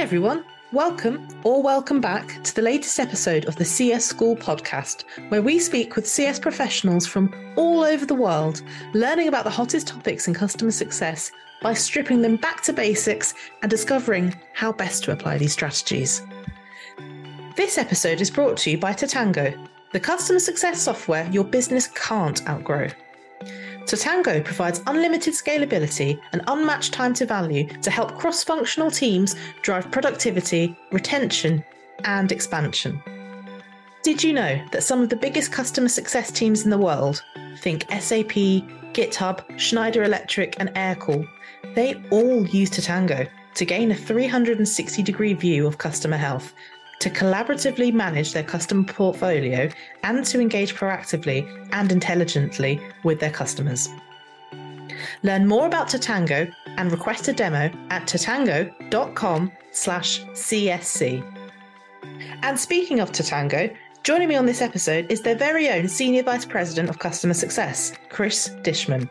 everyone. Welcome or welcome back to the latest episode of the CS School podcast, where we speak with CS professionals from all over the world, learning about the hottest topics in customer success by stripping them back to basics and discovering how best to apply these strategies. This episode is brought to you by Totango, the customer success software your business can't outgrow. Totango provides unlimited scalability and unmatched time to value to help cross functional teams drive productivity, retention, and expansion. Did you know that some of the biggest customer success teams in the world, think SAP, GitHub, Schneider Electric, and Aircall, they all use Totango to gain a 360 degree view of customer health to collaboratively manage their customer portfolio and to engage proactively and intelligently with their customers. Learn more about Totango and request a demo at totango.com slash CSC. And speaking of Totango, joining me on this episode is their very own Senior Vice President of Customer Success, Chris Dishman.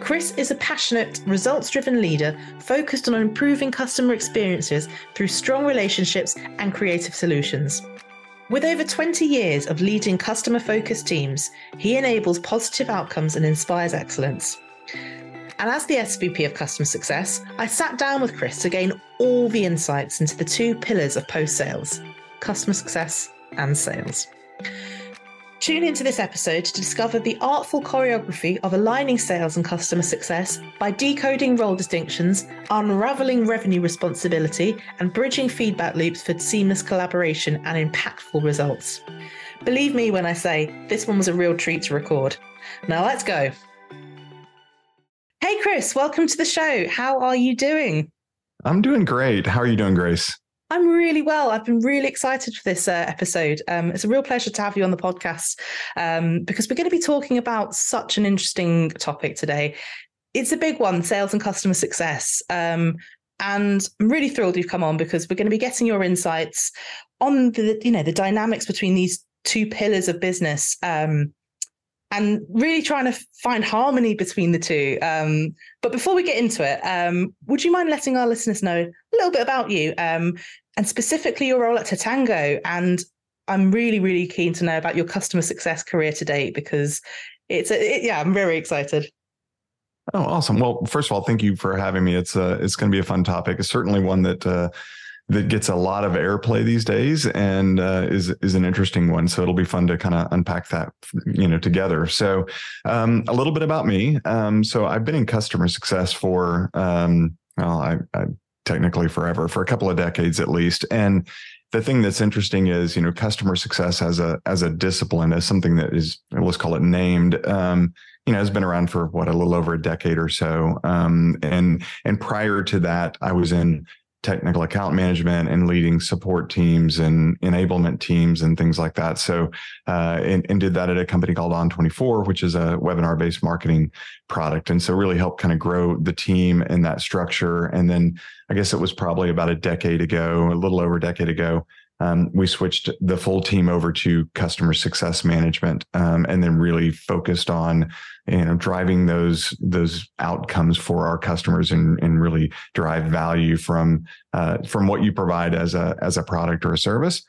Chris is a passionate, results driven leader focused on improving customer experiences through strong relationships and creative solutions. With over 20 years of leading customer focused teams, he enables positive outcomes and inspires excellence. And as the SVP of Customer Success, I sat down with Chris to gain all the insights into the two pillars of post sales customer success and sales. Tune into this episode to discover the artful choreography of aligning sales and customer success by decoding role distinctions, unraveling revenue responsibility, and bridging feedback loops for seamless collaboration and impactful results. Believe me when I say this one was a real treat to record. Now let's go. Hey, Chris, welcome to the show. How are you doing? I'm doing great. How are you doing, Grace? I'm really well. I've been really excited for this uh, episode. Um, it's a real pleasure to have you on the podcast um, because we're going to be talking about such an interesting topic today. It's a big one sales and customer success. Um, and I'm really thrilled you've come on because we're going to be getting your insights on the you know the dynamics between these two pillars of business um, and really trying to find harmony between the two. Um, but before we get into it, um, would you mind letting our listeners know a little bit about you um, and specifically your role at Totango? And I'm really, really keen to know about your customer success career to date because it's a, it, yeah, I'm very excited. Oh, awesome! Well, first of all, thank you for having me. It's uh, it's going to be a fun topic. It's certainly one that uh, that gets a lot of airplay these days and uh, is is an interesting one. So it'll be fun to kind of unpack that, you know, together. So um, a little bit about me. Um, so I've been in customer success for um, well, I, I technically forever, for a couple of decades at least, and the thing that's interesting is you know customer success as a as a discipline as something that is let's call it named um, you know has been around for what a little over a decade or so um, and and prior to that i was in technical account management and leading support teams and enablement teams and things like that. So, uh, and, and, did that at a company called On24, which is a webinar based marketing product. And so, really helped kind of grow the team and that structure. And then, I guess it was probably about a decade ago, a little over a decade ago, um, we switched the full team over to customer success management, um, and then really focused on you know driving those those outcomes for our customers and and really drive value from uh, from what you provide as a as a product or a service.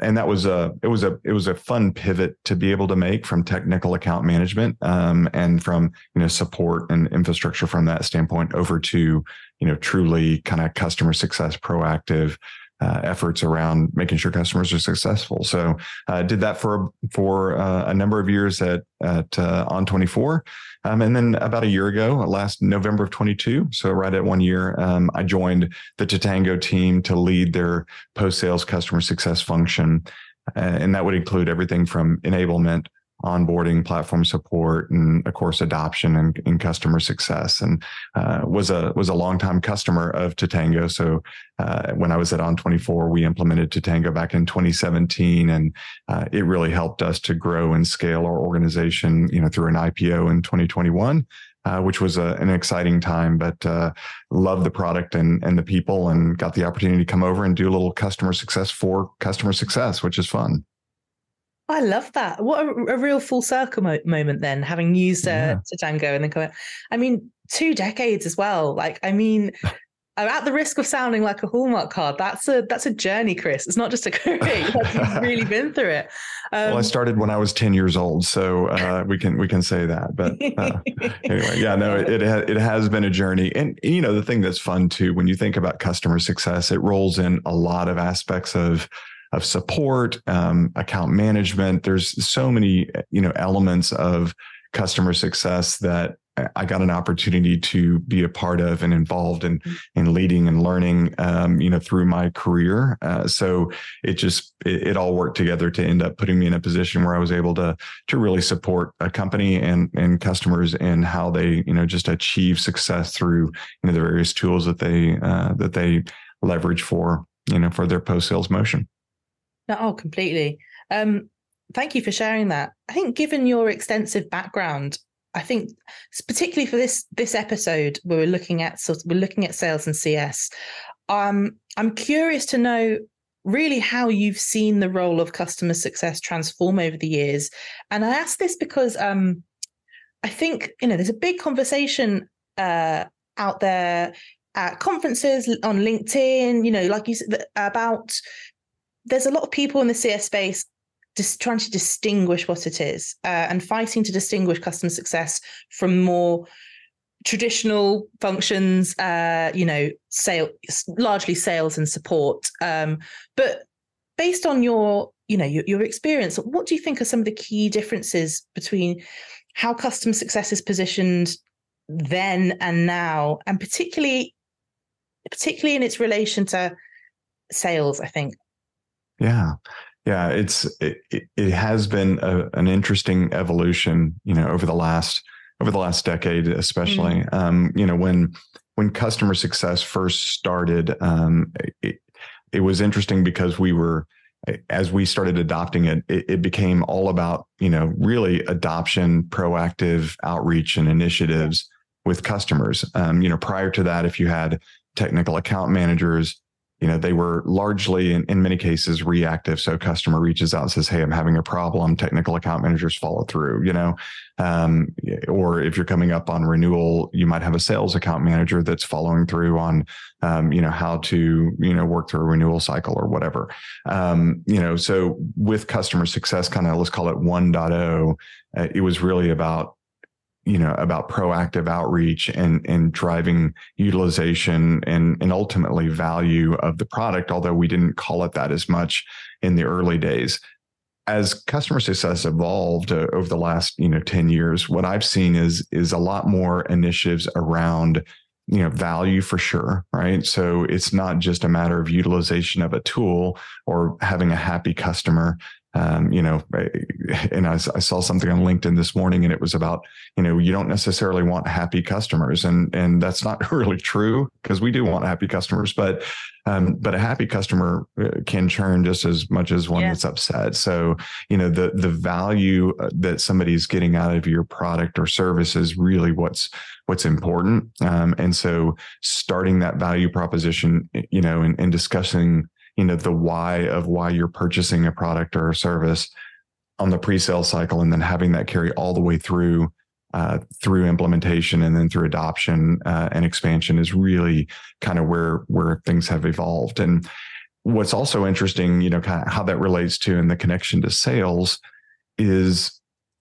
And that was a it was a it was a fun pivot to be able to make from technical account management um, and from you know support and infrastructure from that standpoint over to you know truly kind of customer success proactive uh, efforts around making sure customers are successful. So I uh, did that for for uh, a number of years at at uh, On24, um, and then about a year ago, last November of 22, so right at one year, um, I joined the Totango team to lead their post sales customer success function, uh, and that would include everything from enablement onboarding, platform support, and of course adoption and, and customer success. And uh, was a was a longtime customer of Totango. So uh, when I was at On24, we implemented Totango back in 2017, and uh, it really helped us to grow and scale our organization. You know, through an IPO in 2021. Uh, which was a, an exciting time, but uh, loved the product and and the people, and got the opportunity to come over and do a little customer success for customer success, which is fun. I love that. What a, a real full circle mo- moment then, having used uh, yeah. Totango and then come. I mean, two decades as well. Like, I mean, I'm at the risk of sounding like a hallmark card, that's a that's a journey, Chris. It's not just a career. You've really been through it. Um, well, I um, started when I was ten years old, so uh, we can we can say that. But uh, anyway, yeah, no, it it, ha- it has been a journey, and you know the thing that's fun too when you think about customer success, it rolls in a lot of aspects of of support, um, account management. There's so many you know elements of customer success that I got an opportunity to be a part of and involved in in leading and learning, um, you know, through my career. Uh, so it just it, it, all worked together to end up putting me in a position where I was able to to really support a company and and customers and how they you know just achieve success through you know the various tools that they uh, that they leverage for you know for their post sales motion. Oh, completely. Um, thank you for sharing that. I think, given your extensive background, I think particularly for this this episode where we're looking at sort of, we're looking at sales and CS. Um, I'm curious to know really how you've seen the role of customer success transform over the years. And I ask this because um, I think you know there's a big conversation uh, out there at conferences on LinkedIn. You know, like you said about there's a lot of people in the CS space just trying to distinguish what it is uh, and fighting to distinguish customer success from more traditional functions uh, you know sale largely sales and support. Um, but based on your you know your, your experience what do you think are some of the key differences between how customer success is positioned then and now and particularly particularly in its relation to sales i think yeah yeah, it's it, it has been a, an interesting evolution, you know, over the last over the last decade, especially. Mm-hmm. Um, you know, when when customer success first started, um, it, it was interesting because we were as we started adopting it, it, it, became all about you know really adoption, proactive outreach, and initiatives with customers. Um, you know, prior to that, if you had technical account managers, you know they were largely in, in many cases reactive. So customer reaches out and says hey i'm having a problem. Technical account managers follow through you know? Um, or if you're coming up on renewal you might have a sales account manager that's following through on um, you know how to you know work through a renewal cycle or whatever. Um, you know so with customer success kind of let's call it 1.0 uh, it was really about you know about proactive outreach and and driving utilization and and ultimately value of the product although we didn't call it that as much in the early days. As customer success evolved uh, over the last you know 10 years what i've seen is is a lot more initiatives around you know value for sure right? So it's not just a matter of utilization of a tool or having a happy customer um, you know, and I, I, saw something on LinkedIn this morning, and it was about, you know, you don't necessarily want happy customers, and and that's not really true because we do want happy customers, but um, but a happy customer uh, can churn just as much as one yeah. that's upset. So, you know, the the value uh, that somebody's getting out of your product or service is really what's what's important. Um, and so, starting that value proposition, you know, and, and discussing you know the why of why you're purchasing a product or a service on the pre-sale cycle and then having that carry all the way through uh, through implementation and then through adoption uh, and expansion is really kind of where where things have evolved. And what's also interesting you know kind of how that relates to and the connection to sales is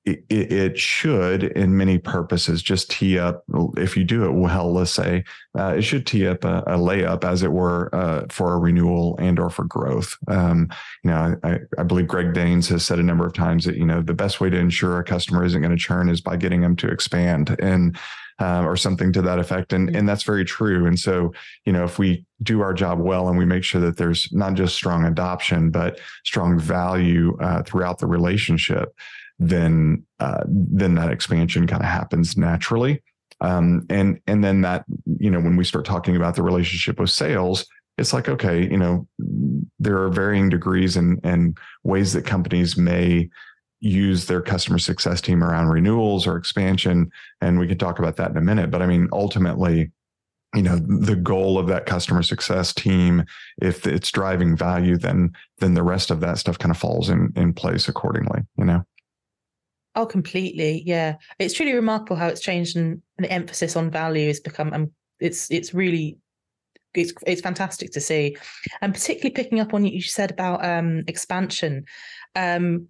it, it, should, in many purposes, just tee up. If you do it well, let's say uh, it should tee up a, a layup, as it were, uh, for a renewal and or for growth. Um, you know, I, I, believe Greg Daines has said a number of times that you know the best way to ensure a customer isn't going to churn is by getting them to expand and. Uh, or something to that effect, and and that's very true. And so, you know, if we do our job well and we make sure that there's not just strong adoption, but strong value uh, throughout the relationship, then uh, then that expansion kind of happens naturally. Um, and and then that you know when we start talking about the relationship with sales, it's like okay, you know, there are varying degrees and and ways that companies may use their customer success team around renewals or expansion, and we can talk about that in a minute. But I mean, ultimately, you know the goal of that customer success team if it's driving value then then the rest of that stuff kind of falls in in place accordingly you know Oh, completely. Yeah, it's truly remarkable how it's changed, and, the emphasis on value has become. Um, it's it's really it's it's fantastic to see, and particularly picking up on what you said about um, expansion. Um,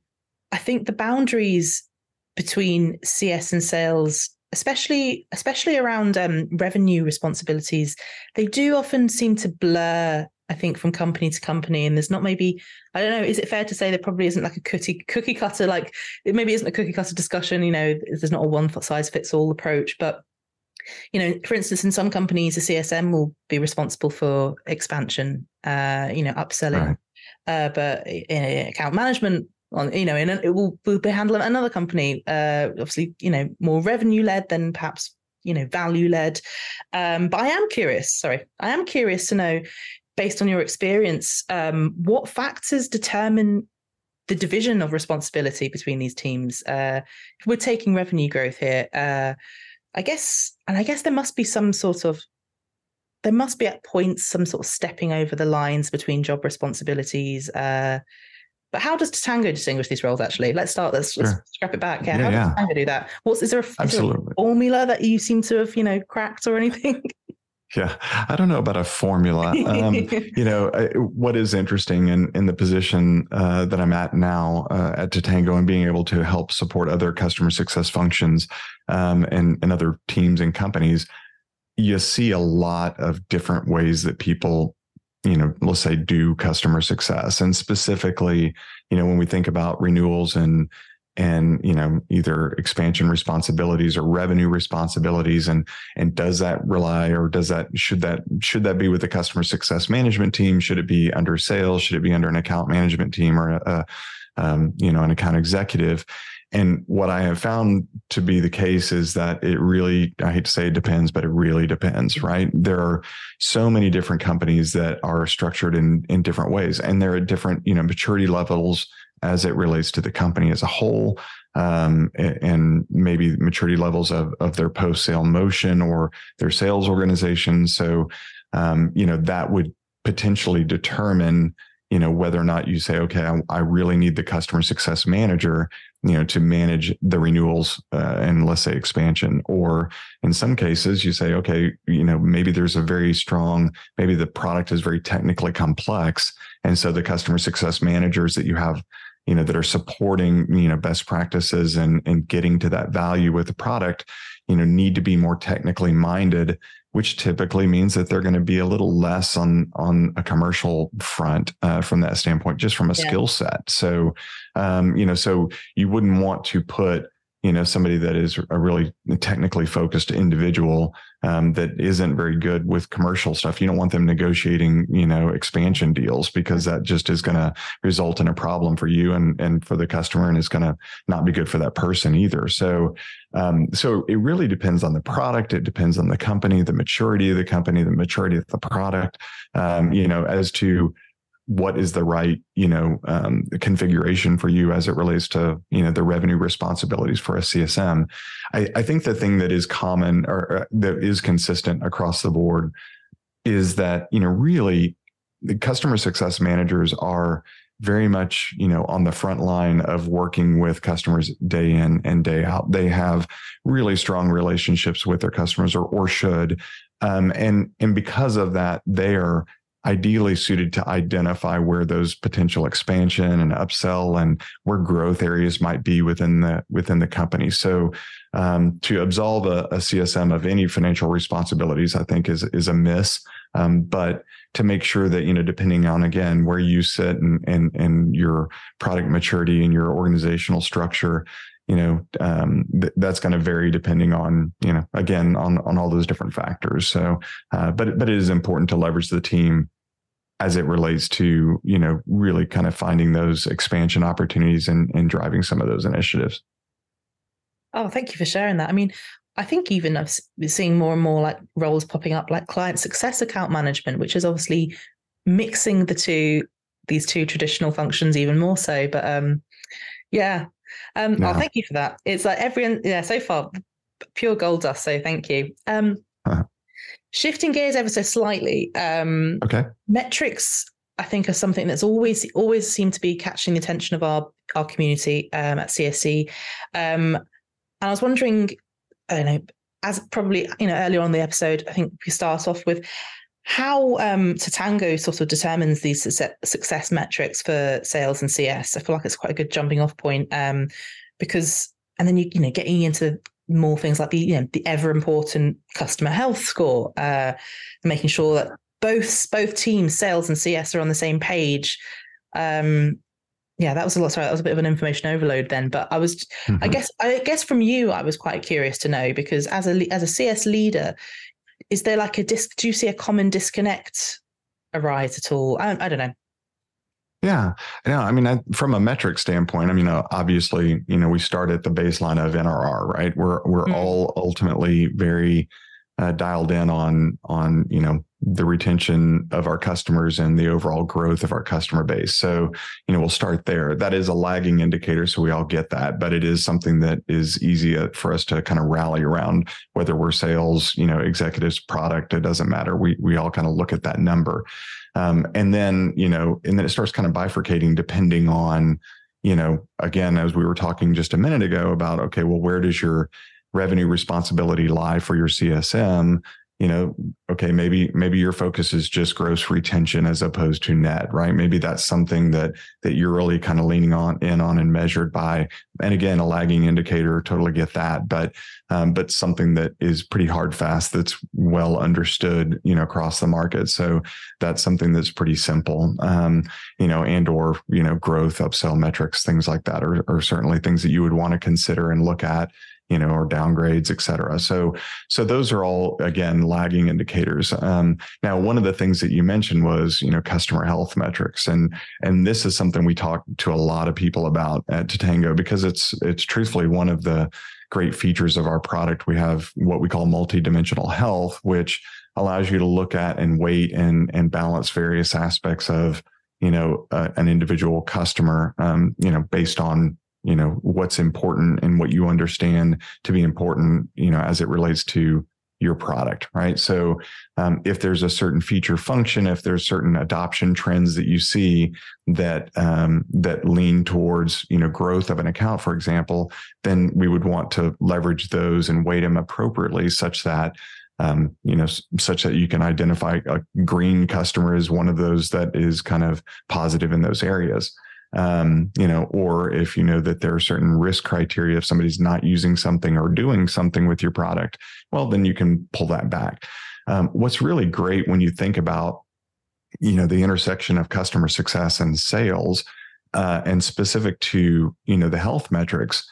I think the boundaries between CS and sales, especially especially around um, revenue responsibilities, they do often seem to blur. I think from company to company, and there's not maybe I don't know. Is it fair to say there probably isn't like a cookie cookie cutter like it maybe isn't a cookie cutter discussion. You know, there's not a one size fits all approach, but you know, for instance, in some companies, the CSM will be responsible for expansion, uh, you know, upselling. Right. Uh, but in account management on you know in a, it will, will be handling another company uh obviously you know more revenue led than perhaps you know value led um but i am curious sorry i am curious to know based on your experience um what factors determine the division of responsibility between these teams uh if we're taking revenue growth here uh i guess and i guess there must be some sort of there must be at points some sort of stepping over the lines between job responsibilities uh but how does Totango distinguish these roles? Actually, let's start. Let's, sure. let's scrap it back. Yeah, yeah how does Totango do that? What's is there, a, is there a formula that you seem to have you know cracked or anything? Yeah, I don't know about a formula. Um, you know, what is interesting in in the position uh, that I'm at now uh, at Totango and being able to help support other customer success functions um, and and other teams and companies, you see a lot of different ways that people you know, let's say do customer success. And specifically, you know, when we think about renewals and and you know either expansion responsibilities or revenue responsibilities and and does that rely or does that should that should that be with the customer success management team? Should it be under sales? Should it be under an account management team or a, a um, you know an account executive? And what I have found to be the case is that it really, I hate to say it depends, but it really depends, right? There are so many different companies that are structured in, in different ways and they're at different, you know, maturity levels as it relates to the company as a whole. Um, and maybe maturity levels of, of their post sale motion or their sales organization. So, um, you know, that would potentially determine you know whether or not you say okay I, I, really need the customer success manager you know to manage the renewals uh, and let's say expansion or in some cases you say okay you know maybe there's a very strong maybe the product is very technically complex and so the customer success managers that you have you know that are supporting you know best practices and and getting to that value with the product you know need to be more technically minded which typically means that they're going to be a little less on on a commercial front uh, from that standpoint, just from a yeah. skill set. So, um, you know, so you wouldn't want to put you know somebody that is a really technically focused individual um, that isn't very good with commercial stuff. You don't want them negotiating you know expansion deals because that just is going to result in a problem for you and and for the customer and it's going to not be good for that person either. So um, so it really depends on the product. It depends on the company the maturity of the company the maturity of the product um, you know as to what is the right you know um, configuration for you as it relates to you know the revenue responsibilities for a CSM. I, I think the thing that is common or uh, that is consistent across the board is that you know really the customer success managers are very much you know on the front line of working with customers day in and day out they have really strong relationships with their customers or or should um, and and because of that they are ideally suited to identify where those potential expansion and upsell and where growth areas might be within the within the company. So um, to absolve a, a, CSM of any financial responsibilities, I think is is a miss. Um, but to make sure that you know, depending on again where you sit and and and your product maturity and your organizational structure, you know um, th- that's going to vary depending on you know again on on all those different factors so uh, but but it is important to leverage the team as it relates to you know really kind of finding those expansion opportunities and, and driving some of those initiatives oh thank you for sharing that i mean i think even i've seeing more and more like roles popping up like client success account management which is obviously mixing the two these two traditional functions even more so but um yeah um no. oh thank you for that it's like everyone yeah so far pure gold dust so thank you um. Shifting gears ever so slightly. Um, okay. Metrics, I think, are something that's always always seemed to be catching the attention of our our community um, at CSC. Um, and I was wondering, I don't know, as probably you know earlier on the episode, I think we start off with how um, Totango sort of determines these success metrics for sales and CS. I feel like it's quite a good jumping off point um, because, and then you you know getting into more things like the you know the ever important customer health score, uh, making sure that both both teams, sales and CS, are on the same page. Um, yeah, that was a lot. Sorry, that was a bit of an information overload then. But I was, mm-hmm. I guess, I guess from you, I was quite curious to know because as a as a CS leader, is there like a disc? Do you see a common disconnect arise at all? I, I don't know. Yeah, yeah. I mean, I, from a metric standpoint, I mean, uh, obviously, you know, we start at the baseline of NRR, right? We're we're mm. all ultimately very uh, dialed in on on you know the retention of our customers and the overall growth of our customer base. So, you know, we'll start there. That is a lagging indicator. So we all get that, but it is something that is easy uh, for us to kind of rally around, whether we're sales, you know, executives, product, it doesn't matter. We, we all kind of look at that number. Um, and then, you know, and then it starts kind of bifurcating depending on, you know, again, as we were talking just a minute ago about, okay, well, where does your revenue responsibility lie for your CSM? You know okay maybe maybe your focus is just gross retention as opposed to net right? Maybe that's something that that you're really kind of leaning on in on and measured by. And again a lagging indicator totally get that but um, but something that is pretty hard fast that's well understood you know across the market. So that's something that's pretty simple. Um, you know and or you know growth upsell metrics things like that are, are certainly things that you would want to consider and look at you know, or downgrades, et cetera. So, so those are all again lagging indicators. Um, now, one of the things that you mentioned was, you know, customer health metrics, and and this is something we talk to a lot of people about at Totango because it's it's truthfully one of the great features of our product. We have what we call multidimensional health, which allows you to look at and weight and and balance various aspects of you know uh, an individual customer um, you know based on you know what's important and what you understand to be important you know as it relates to your product right? So um, if there's a certain feature function if there's certain adoption trends that you see that um, that lean towards you know growth of an account for example then we would want to leverage those and weight them appropriately such that um, you know, such that you can identify a green customer as one of those that is kind of positive in those areas um, you know, or if you know that there are certain risk criteria if somebody's not using something or doing something with your product, well, then you can pull that back. Um, what's really great when you think about, you know, the intersection of customer success and sales, uh, and specific to you know the health metrics,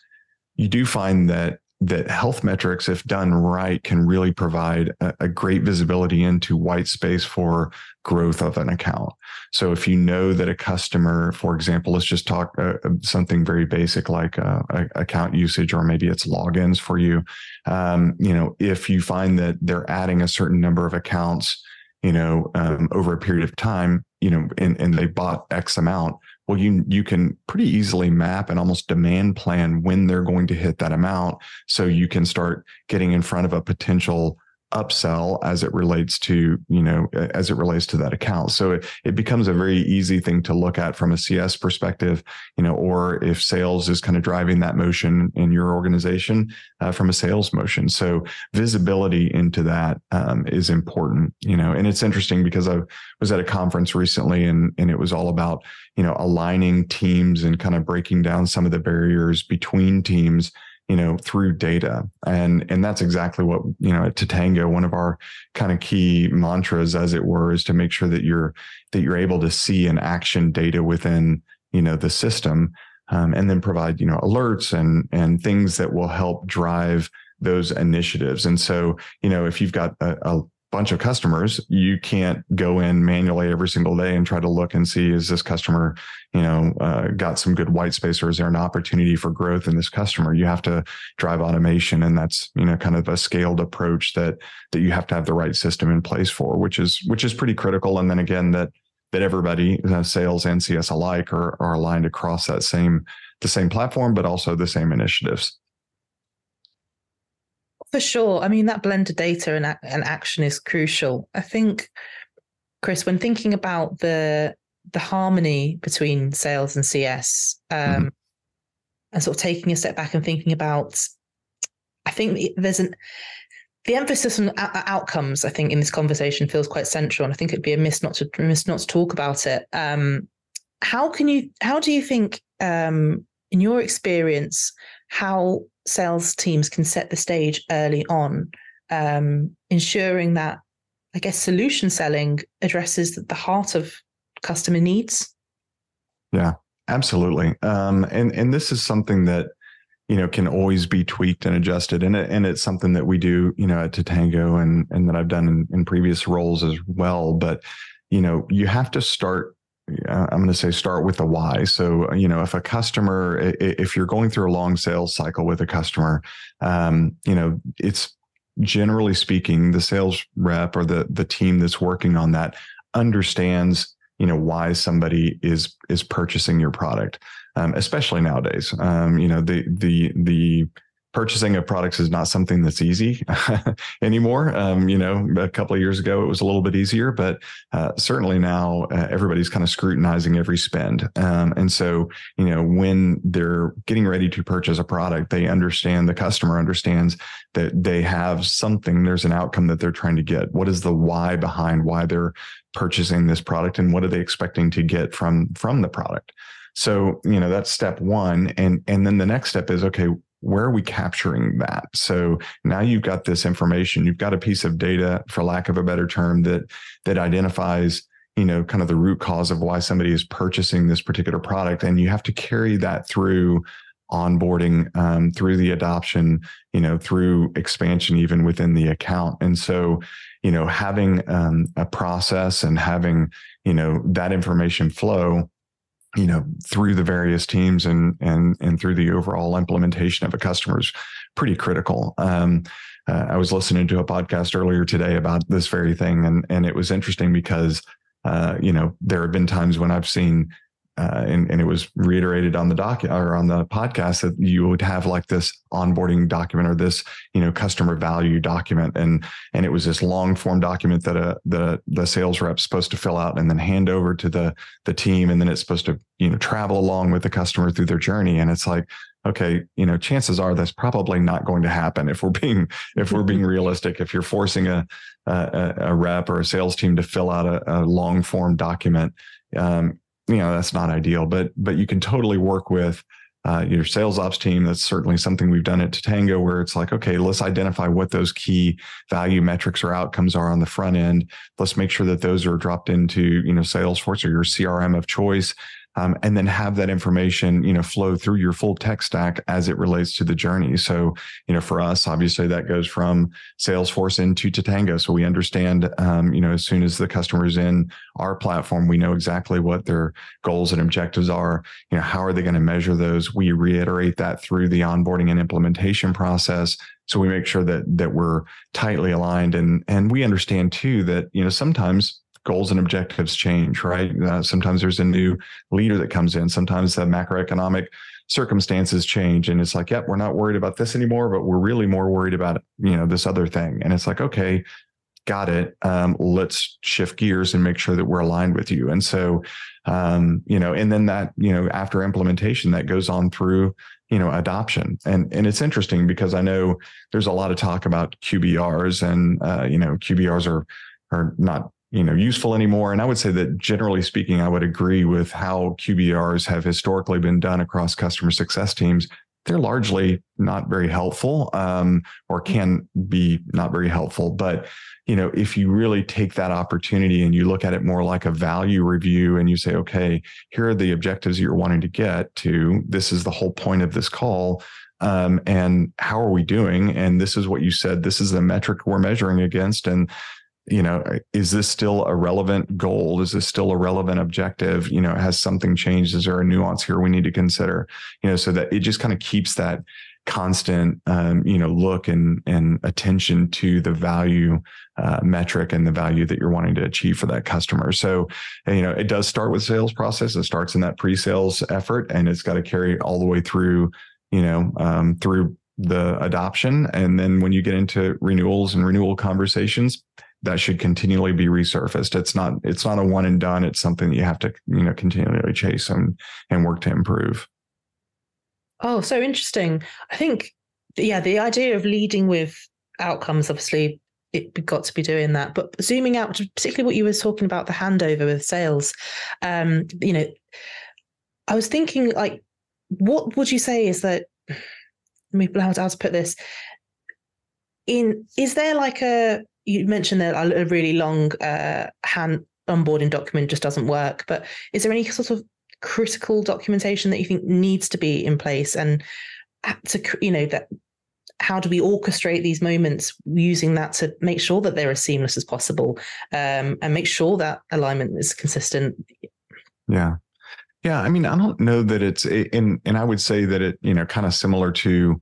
you do find that that health metrics, if done right, can really provide a, a, great visibility into white space for growth of an account. So if you know that a customer, for example, let's just talk uh, something very basic like uh, account usage, or maybe it's logins for you. Um, you know, if you find that they're adding a certain number of accounts, you know, um, over a period of time, you know, and, and they bought X amount, well you you can pretty easily map and almost demand plan when they're going to hit that amount. So you can start getting in front of a potential upsell as it relates to you know as it relates to that account. So it, it becomes a very easy thing to look at from a cs perspective you know or if sales is kind of driving that motion in your organization uh, from a sales motion. So visibility into that um, is important you know. And it's interesting because i was at a conference recently and and it was all about you know aligning teams and kind of breaking down some of the barriers between teams you know through data. And and that's exactly what you know at totango one of our kind of key mantras as it were is to make sure that you're that you're able to see and action data within you know the system um, and then provide you know alerts and and things that will help drive those initiatives. And so you know if you've got a, a bunch of customers, you can't go in manually every single day and try to look and see is this customer, you know, uh, got some good white space or is there an opportunity for growth in this customer? You have to drive automation, and that's you know kind of a scaled approach that that you have to have the right system in place for, which is which is pretty critical. And then again, that that everybody, sales and CS alike, are are aligned across that same the same platform, but also the same initiatives. For sure. I mean, that blend of data and, and action is crucial. I think, Chris, when thinking about the the harmony between sales and CS, um, mm-hmm. and sort of taking a step back and thinking about, I think there's an the emphasis on outcomes, I think, in this conversation feels quite central, and I think it'd be a miss not to miss not to talk about it. Um, how can you? How do you think, um, in your experience, how sales teams can set the stage early on, um, ensuring that, I guess, solution selling addresses the heart of customer needs? Yeah, absolutely. Um, and and this is something that you know can always be tweaked and adjusted and it, and it's something that we do you know at Totango and and that I've done in, in previous roles as well but you know you have to start I'm going to say start with the why. So, you know, if a customer, if you're going through a long sales cycle with a customer, um, you know, it's generally speaking, the sales rep or the the team that's working on that understands, you know, why somebody is is purchasing your product um, especially nowadays. Um, you know, the the the purchasing of products is not something that's easy anymore. Um, you know, a couple of years ago it was a little bit easier, but uh, certainly now uh, everybody's kind of scrutinizing every spend. Um, and so, you know, when they're getting ready to purchase a product, they understand the customer understands that they have something. There's an outcome that they're trying to get. What is the why behind why they're purchasing this product, and what are they expecting to get from from the product? So, you know, that's step one. And, and then the next step is, okay, where are we capturing that? So now you've got this information, you've got a piece of data, for lack of a better term, that, that identifies, you know, kind of the root cause of why somebody is purchasing this particular product. And you have to carry that through onboarding um, through the adoption you know through expansion even within the account and so you know having um, a process and having you know that information flow you know through the various teams and and and through the overall implementation of a customer is pretty critical. Um, uh, i was listening to a podcast earlier today about this very thing and and it was interesting because uh, you know there have been times when i've seen uh, and, and it was reiterated on the doc or on the podcast that you would have like this onboarding document or this you know customer value document. And and it was this long form document that a uh, the the sales rep's supposed to fill out and then hand over to the the team. And then it's supposed to you know travel along with the customer through their journey. And it's like okay you know chances are that's probably not going to happen if we're being if we're being realistic. If you're forcing a a, a rep or a sales team to fill out a, a long form document um, you know that's not ideal but but you can totally work with uh, your sales ops team. That's certainly something we've done at Totango where it's like okay let's identify what those key value metrics or outcomes are on the front end. Let's make sure that those are dropped into you know salesforce or your crm of choice um, and then have that information, you know, flow through your full tech stack as it relates to the journey. So, you know, for us, obviously that goes from Salesforce into Totango. So we understand, um, you know, as soon as the customer is in our platform, we know exactly what their goals and objectives are. You know, how are they going to measure those? We reiterate that through the onboarding and implementation process. So we make sure that that we're tightly aligned, and and we understand too that you know sometimes goals and objectives change, right? Uh, sometimes there's a new leader that comes in. Sometimes the macroeconomic circumstances change, and it's like, yep, we're not worried about this anymore, but we're really more worried about you know this other thing. And it's like, okay, got it. Um, let's shift gears and make sure that we're aligned with you. And so, um, you know, and then that you know after implementation, that goes on through you know adoption and and it's interesting because i know there's a lot of talk about qbrs and uh, you know qbrs are are not you know useful anymore. And i would say that generally speaking i would agree with how qbrs have historically been done across customer success teams. They're largely not very helpful um, or can be not very helpful. But you know if you really take that opportunity and you look at it more like a value review and you say okay here are the objectives you're wanting to get to. This is the whole point of this call um, and how are we doing? And this is what you said. This is the metric we're measuring against. And you know is this still a relevant goal? Is this still a relevant objective? You know has something changed? Is there a nuance here we need to consider? You know so that it just kind of keeps that constant um, you know look and and attention to the value uh, metric and the value that you're wanting to achieve for that customer. So you know it does start with sales process. It starts in that pre-sales effort and it's got to carry all the way through you know um, through the adoption. And then when you get into renewals and renewal conversations that should continually be resurfaced. It's not it's not a one and done. It's something that you have to you know continually chase and and work to improve. Oh, so interesting. I think yeah, the idea of leading with outcomes, obviously, it got to be doing that. But zooming out, particularly what you were talking about the handover with sales, um, you know, I was thinking like, what would you say is that? Let me how to put this. In is there like a you mentioned that a really long uh, hand onboarding document just doesn't work, but is there any sort of critical documentation that you think needs to be in place? And to you know that how do we orchestrate these moments using that to make sure that they're as seamless as possible um, and make sure that alignment is consistent? Yeah. Yeah i mean i don't know that it's in and i would say that it you know kind of similar to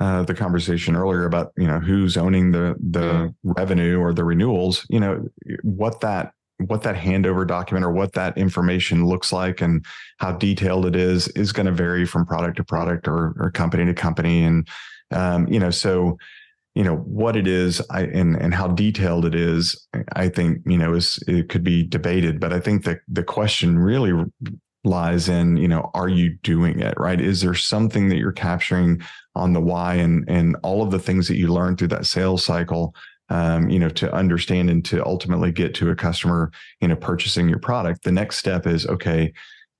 uh, the conversation earlier about you know who's owning the the mm. revenue or the renewals you know what that what that handover document or what that information looks like and how detailed it is is going to vary from product to product or, or company to company. And um, you know so you know what it is I, and and how detailed it is i think you know is it could be debated. But i think that the question really lies in you know are you doing it right? Is there something that you're capturing on the why and and all of the things that you learn through that sales cycle um, you know to understand and to ultimately get to a customer you know purchasing your product. The next step is okay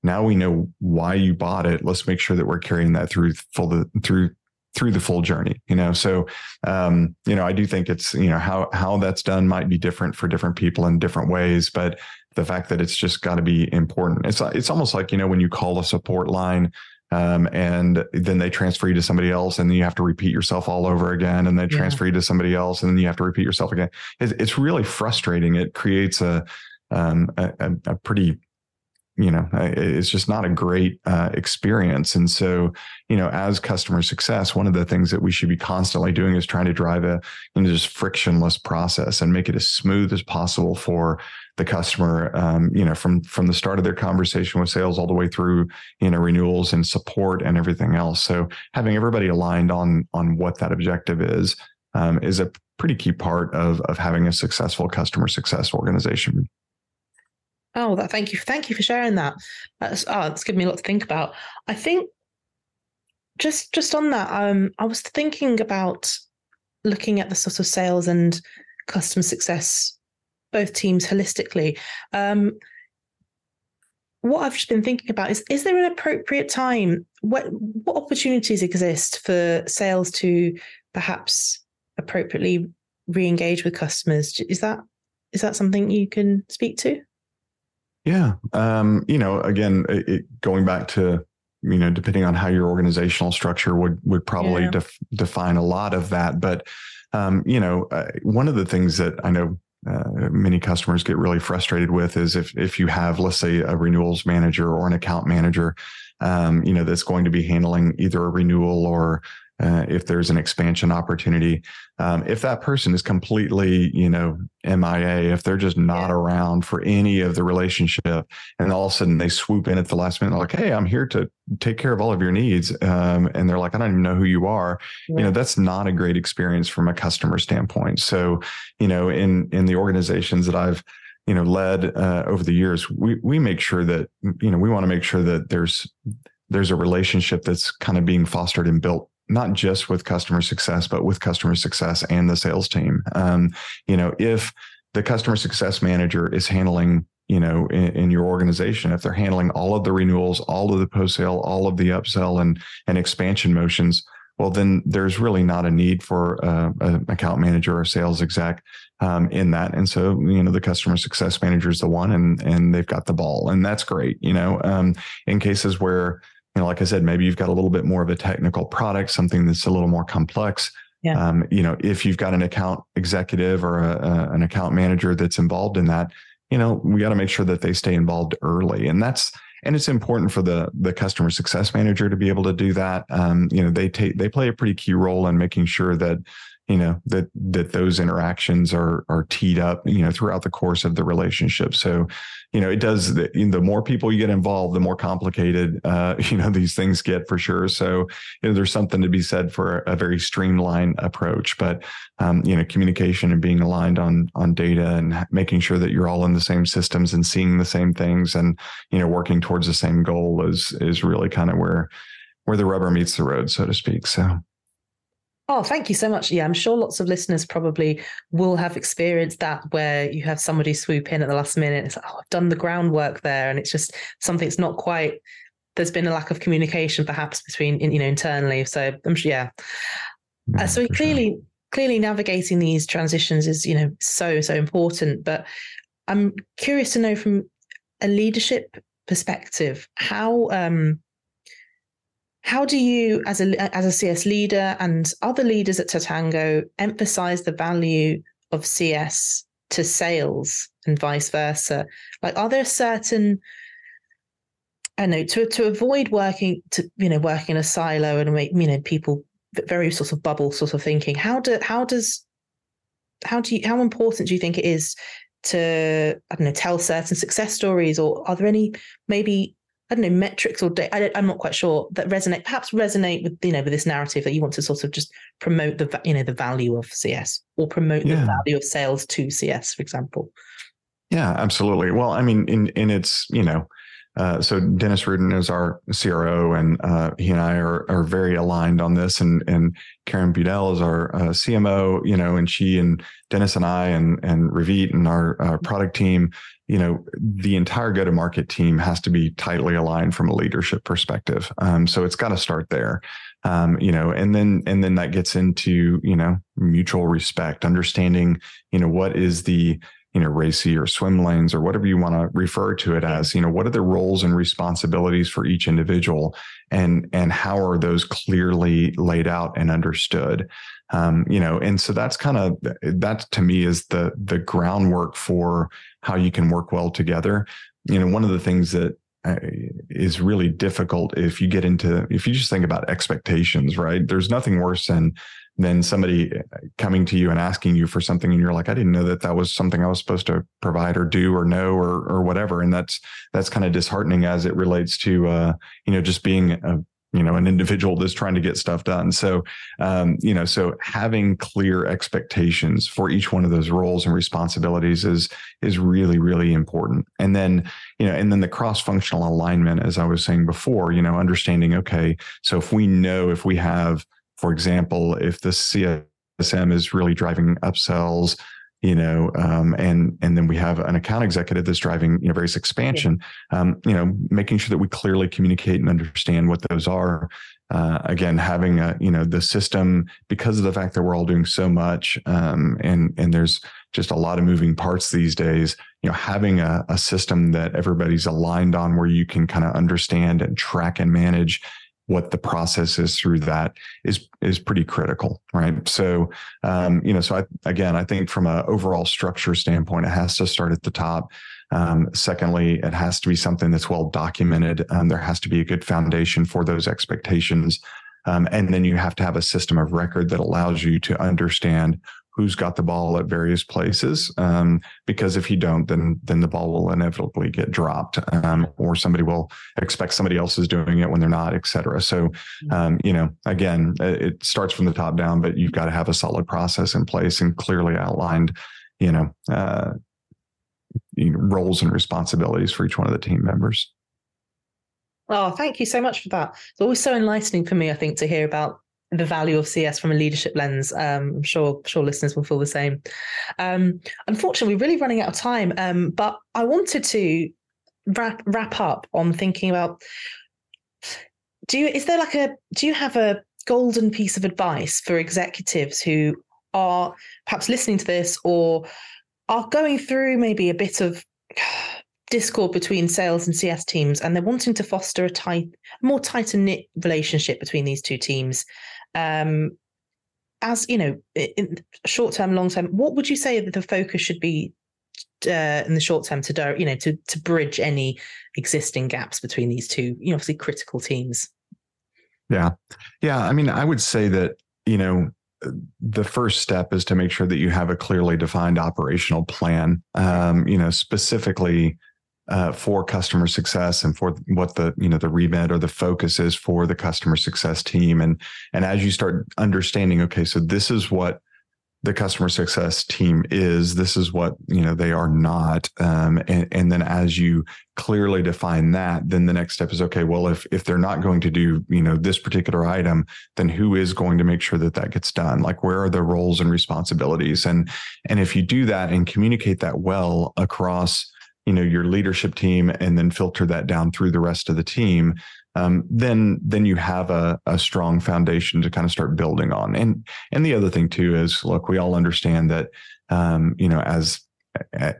now we know why you bought it. Let's make sure that we're carrying that through full the, through through the full journey you know? So um, you know i do think it's you know how how that's done might be different for different people in different ways but the fact that it's just got to be important. It's it's almost like you know when you call a support line um, and then they transfer you to somebody else and then you have to repeat yourself all over again and they yeah. transfer you to somebody else and then you have to repeat yourself again. It's, it's really frustrating. It creates a um, a, a, pretty you know it's just not a great uh, experience. And so you know as customer success one of the things that we should be constantly doing is trying to drive a you know just frictionless process and make it as smooth as possible for the customer um, you know from from the start of their conversation with sales all the way through you know renewals and support and everything else so having everybody aligned on on what that objective is um, is a pretty key part of of having a successful customer success organization Oh, that, thank you, thank you for sharing that. That's oh, it's given me a lot to think about. I think just just on that, um, I was thinking about looking at the sort of sales and customer success, both teams holistically. Um, what I've just been thinking about is: is there an appropriate time? What what opportunities exist for sales to perhaps appropriately re-engage with customers? Is that is that something you can speak to? Yeah. Um, you know, again, it, going back to, you know, depending on how your organizational structure would, would probably yeah. def- define a lot of that. But, um, you know, uh, one of the things that I know uh, many customers get really frustrated with is if, if you have, let's say a renewals manager or an account manager, um, you know, that's going to be handling either a renewal or uh, if there's an expansion opportunity. Um, if that person is completely, you know, MIA, if they're just not around for any of the relationship, and all of a sudden they swoop in at the last minute, like, "Hey, I'm here to take care of all of your needs," um, and they're like, "I don't even know who you are," yeah. you know, that's not a great experience from a customer standpoint. So, you know, in in the organizations that I've you know led uh, over the years, we we make sure that you know we want to make sure that there's there's a relationship that's kind of being fostered and built not just with customer success, but with customer success and the sales team. Um, you know, if the customer success manager is handling, you know, in, in, your organization, if they're handling all of the renewals, all of the post sale, all of the upsell and and expansion motions, well, then there's really not a need for uh, an account manager or sales exec um, in that. And so, you know, the customer success manager is the one, and and they've got the ball, and that's great. You know, um, in cases where you know, like I said, maybe you've got a little bit more of a technical product, something that's a little more complex. Yeah. Um, you know, if you've got an account executive or a, a, an account manager that's involved in that, you know, we got to make sure that they stay involved early, and that's and it's important for the the customer success manager to be able to do that. Um, you know, they take they play a pretty key role in making sure that you know that that those interactions are are teed up you know throughout the course of the relationship. So you know it does the, the more people you get involved the more complicated uh, you know these things get for sure. So you know there's something to be said for a very streamlined approach but um, you know communication and being aligned on on data and making sure that you're all in the same systems and seeing the same things and you know working towards the same goal is is really kind of where where the rubber meets the road so to speak. So Oh, thank you so much. Yeah, I'm sure lots of listeners probably will have experienced that where you have somebody swoop in at the last minute. It's like, oh, I've done the groundwork there, and it's just something that's not quite. There's been a lack of communication, perhaps between you know internally. So I'm sure, yeah. Uh, so clearly, clearly navigating these transitions is you know so so important. But I'm curious to know from a leadership perspective how um how do you, as a as a CS leader and other leaders at Totango, emphasize the value of CS to sales and vice versa? Like, are there certain I know to to avoid working to you know working in a silo and make you know people very sort of bubble sort of thinking. How do how does how do you how important do you think it is to I don't know tell certain success stories or are there any maybe I don't know metrics or data. I am not quite sure that resonate perhaps resonate with you know with this narrative that you want to sort of just promote the you know the value of CS or promote yeah. the value of sales to CS for example. Yeah, absolutely. Well, I mean, in in its you know uh, so Dennis Rudin is our CRO, and uh, he and I are are very aligned on this. And and Karen Budell is our uh, CMO, you know, and she and Dennis and I and and Ravit and our uh, product team, you know, the entire go to market team has to be tightly aligned from a leadership perspective. Um, so it's got to start there. Um, you know, and then and then that gets into you know mutual respect, understanding you know what is the you know, RACI or swim lanes or whatever you want to refer to it as, you know, what are the roles and responsibilities for each individual and, and how are those clearly laid out and understood? Um, you know, and so that's kind of, that to me is the, the groundwork for how you can work well together. You know, one of the things that is really difficult if you get into if you just think about expectations right? There's nothing worse than than somebody coming to you and asking you for something and you're like i didn't know that that was something i was supposed to provide or do or know or or whatever. And that's that's kind of disheartening as it relates to uh you know just being a you know an individual that's trying to get stuff done. So um you know so having clear expectations for each one of those roles and responsibilities is is really really important. And then you know and then the cross functional alignment as i was saying before you know understanding okay so if we know if we have for example, if the CSM is really driving upsells, you know, um, and and then we have an account executive that's driving you know various expansion. Um, you know, making sure that we clearly communicate and understand what those are. Uh, again, having a you know the system because of the fact that we're all doing so much, um, and and there's just a lot of moving parts these days. You know, having a, a system that everybody's aligned on, where you can kind of understand and track and manage what the process is through that is is pretty critical right? So um, you know so I, again i think from an overall structure standpoint it has to start at the top. Um, secondly it has to be something that's well documented. Um, there has to be a good foundation for those expectations. Um, and then you have to have a system of record that allows you to understand who's got the ball at various places. Um, because if you don't, then then the ball will inevitably get dropped, um, or somebody will expect somebody else is doing it when they're not, et cetera. So, mm-hmm. um, you know, again, it starts from the top down, but you've got to have a solid process in place and clearly outlined, you know, uh, you know, roles and responsibilities for each one of the team members. Oh, thank you so much for that. It's always so enlightening for me, I think, to hear about the value of CS from a leadership lens. Um, I'm sure sure listeners will feel the same. Um, unfortunately, we're really running out of time, um, but I wanted to wrap wrap up on thinking about do you is there like a do you have a golden piece of advice for executives who are perhaps listening to this or are going through maybe a bit of discord between sales and CS teams and they're wanting to foster a tight more tighter knit relationship between these two teams um, as you know, in short term, long term, what would you say that the focus should be uh, in the short term to you know to to bridge any existing gaps between these two, you know, obviously critical teams? Yeah, yeah. I mean, I would say that you know the first step is to make sure that you have a clearly defined operational plan. Um, you know, specifically uh, for customer success and for what the you know the remit or the focus is for the customer success team. And and as you start understanding okay so this is what the customer success team is this is what you know they are not um, and, and then as you clearly define that then the next step is okay well if if they're not going to do you know this particular item then who is going to make sure that that gets done? Like where are the roles and responsibilities? And and if you do that and communicate that well across you know your leadership team and then filter that down through the rest of the team um, then then you have a, a strong foundation to kind of start building on. And and the other thing too is, look, we all understand that um, you know as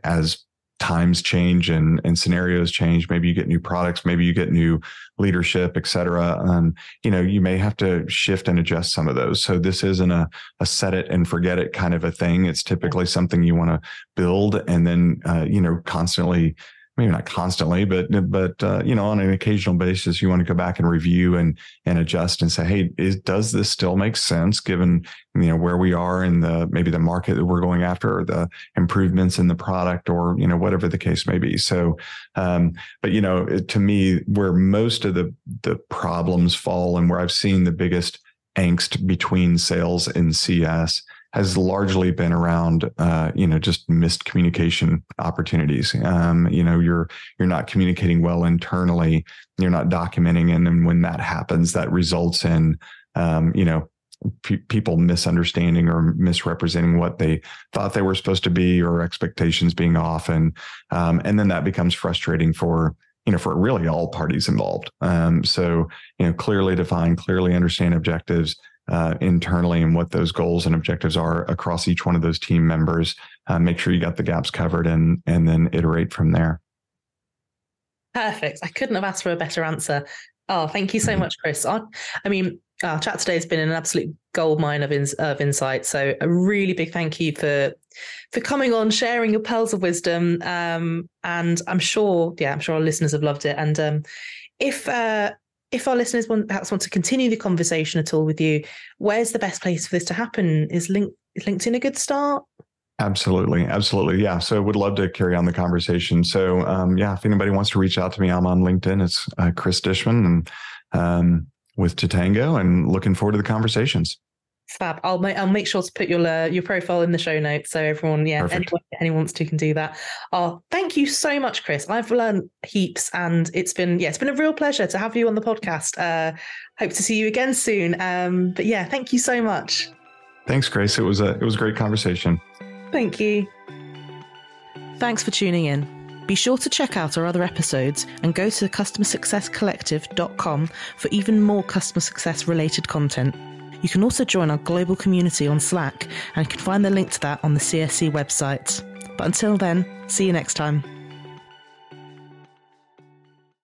as times change and and scenarios change, maybe you get new products, maybe you get new leadership, et cetera. You know, you may have to shift and adjust some of those. So this isn't a a set it and forget it kind of a thing. It's typically something you want to build and then uh, you know constantly maybe not constantly, but but uh, you know, on an occasional basis, you want to go back and review and and adjust and say, hey, is, does this still make sense given you know where we are in the maybe the market that we're going after, or the improvements in the product, or you know whatever the case may be. So, um, but you know, to me, where most of the the problems fall and where I've seen the biggest angst between sales and CS has largely been around, uh, you know, just missed communication opportunities. Um, you know, you're you're not communicating well internally. You're not documenting, and then when that happens, that results in, um, you know, people misunderstanding or misrepresenting what they thought they were supposed to be, or expectations being off, and um, and then that becomes frustrating for you know for really all parties involved. Um, so you know, clearly define, clearly understand objectives uh, internally and what those goals and objectives are across each one of those team members. Uh, make sure you got the gaps covered and and then iterate from there. Perfect. I couldn't have asked for a better answer. Oh, thank you so mm-hmm. much, Chris. I, I mean, our chat today has been an absolute gold mine of, ins- of insight. So a really big thank you for for coming on, sharing your pearls of wisdom. Um, and I'm sure, yeah, I'm sure our listeners have loved it. And um, if uh, if our listeners want perhaps want to continue the conversation at all with you, where's the best place for this to happen? Is link is LinkedIn a good start? Absolutely, absolutely, yeah. So would love to carry on the conversation. So um, yeah, if anybody wants to reach out to me, I'm on LinkedIn. It's uh, Chris Dishman and um, with Totango, and looking forward to the conversations. Fab. I'll make I'll make sure to put your uh, your profile in the show notes so everyone, yeah, anyone, anyone wants to can do that. Oh, thank you so much, Chris. I've learned heaps, and it's been yeah, it's been a real pleasure to have you on the podcast. Uh, hope to see you again soon. Um, but yeah, thank you so much. Thanks, Grace. It was a it was a great conversation. Thank you. Thanks for tuning in. Be sure to check out our other episodes and go to the customersuccesscollective.com for even more customer success related content. You can also join our global community on Slack and you can find the link to that on the CSC website. But until then, see you next time.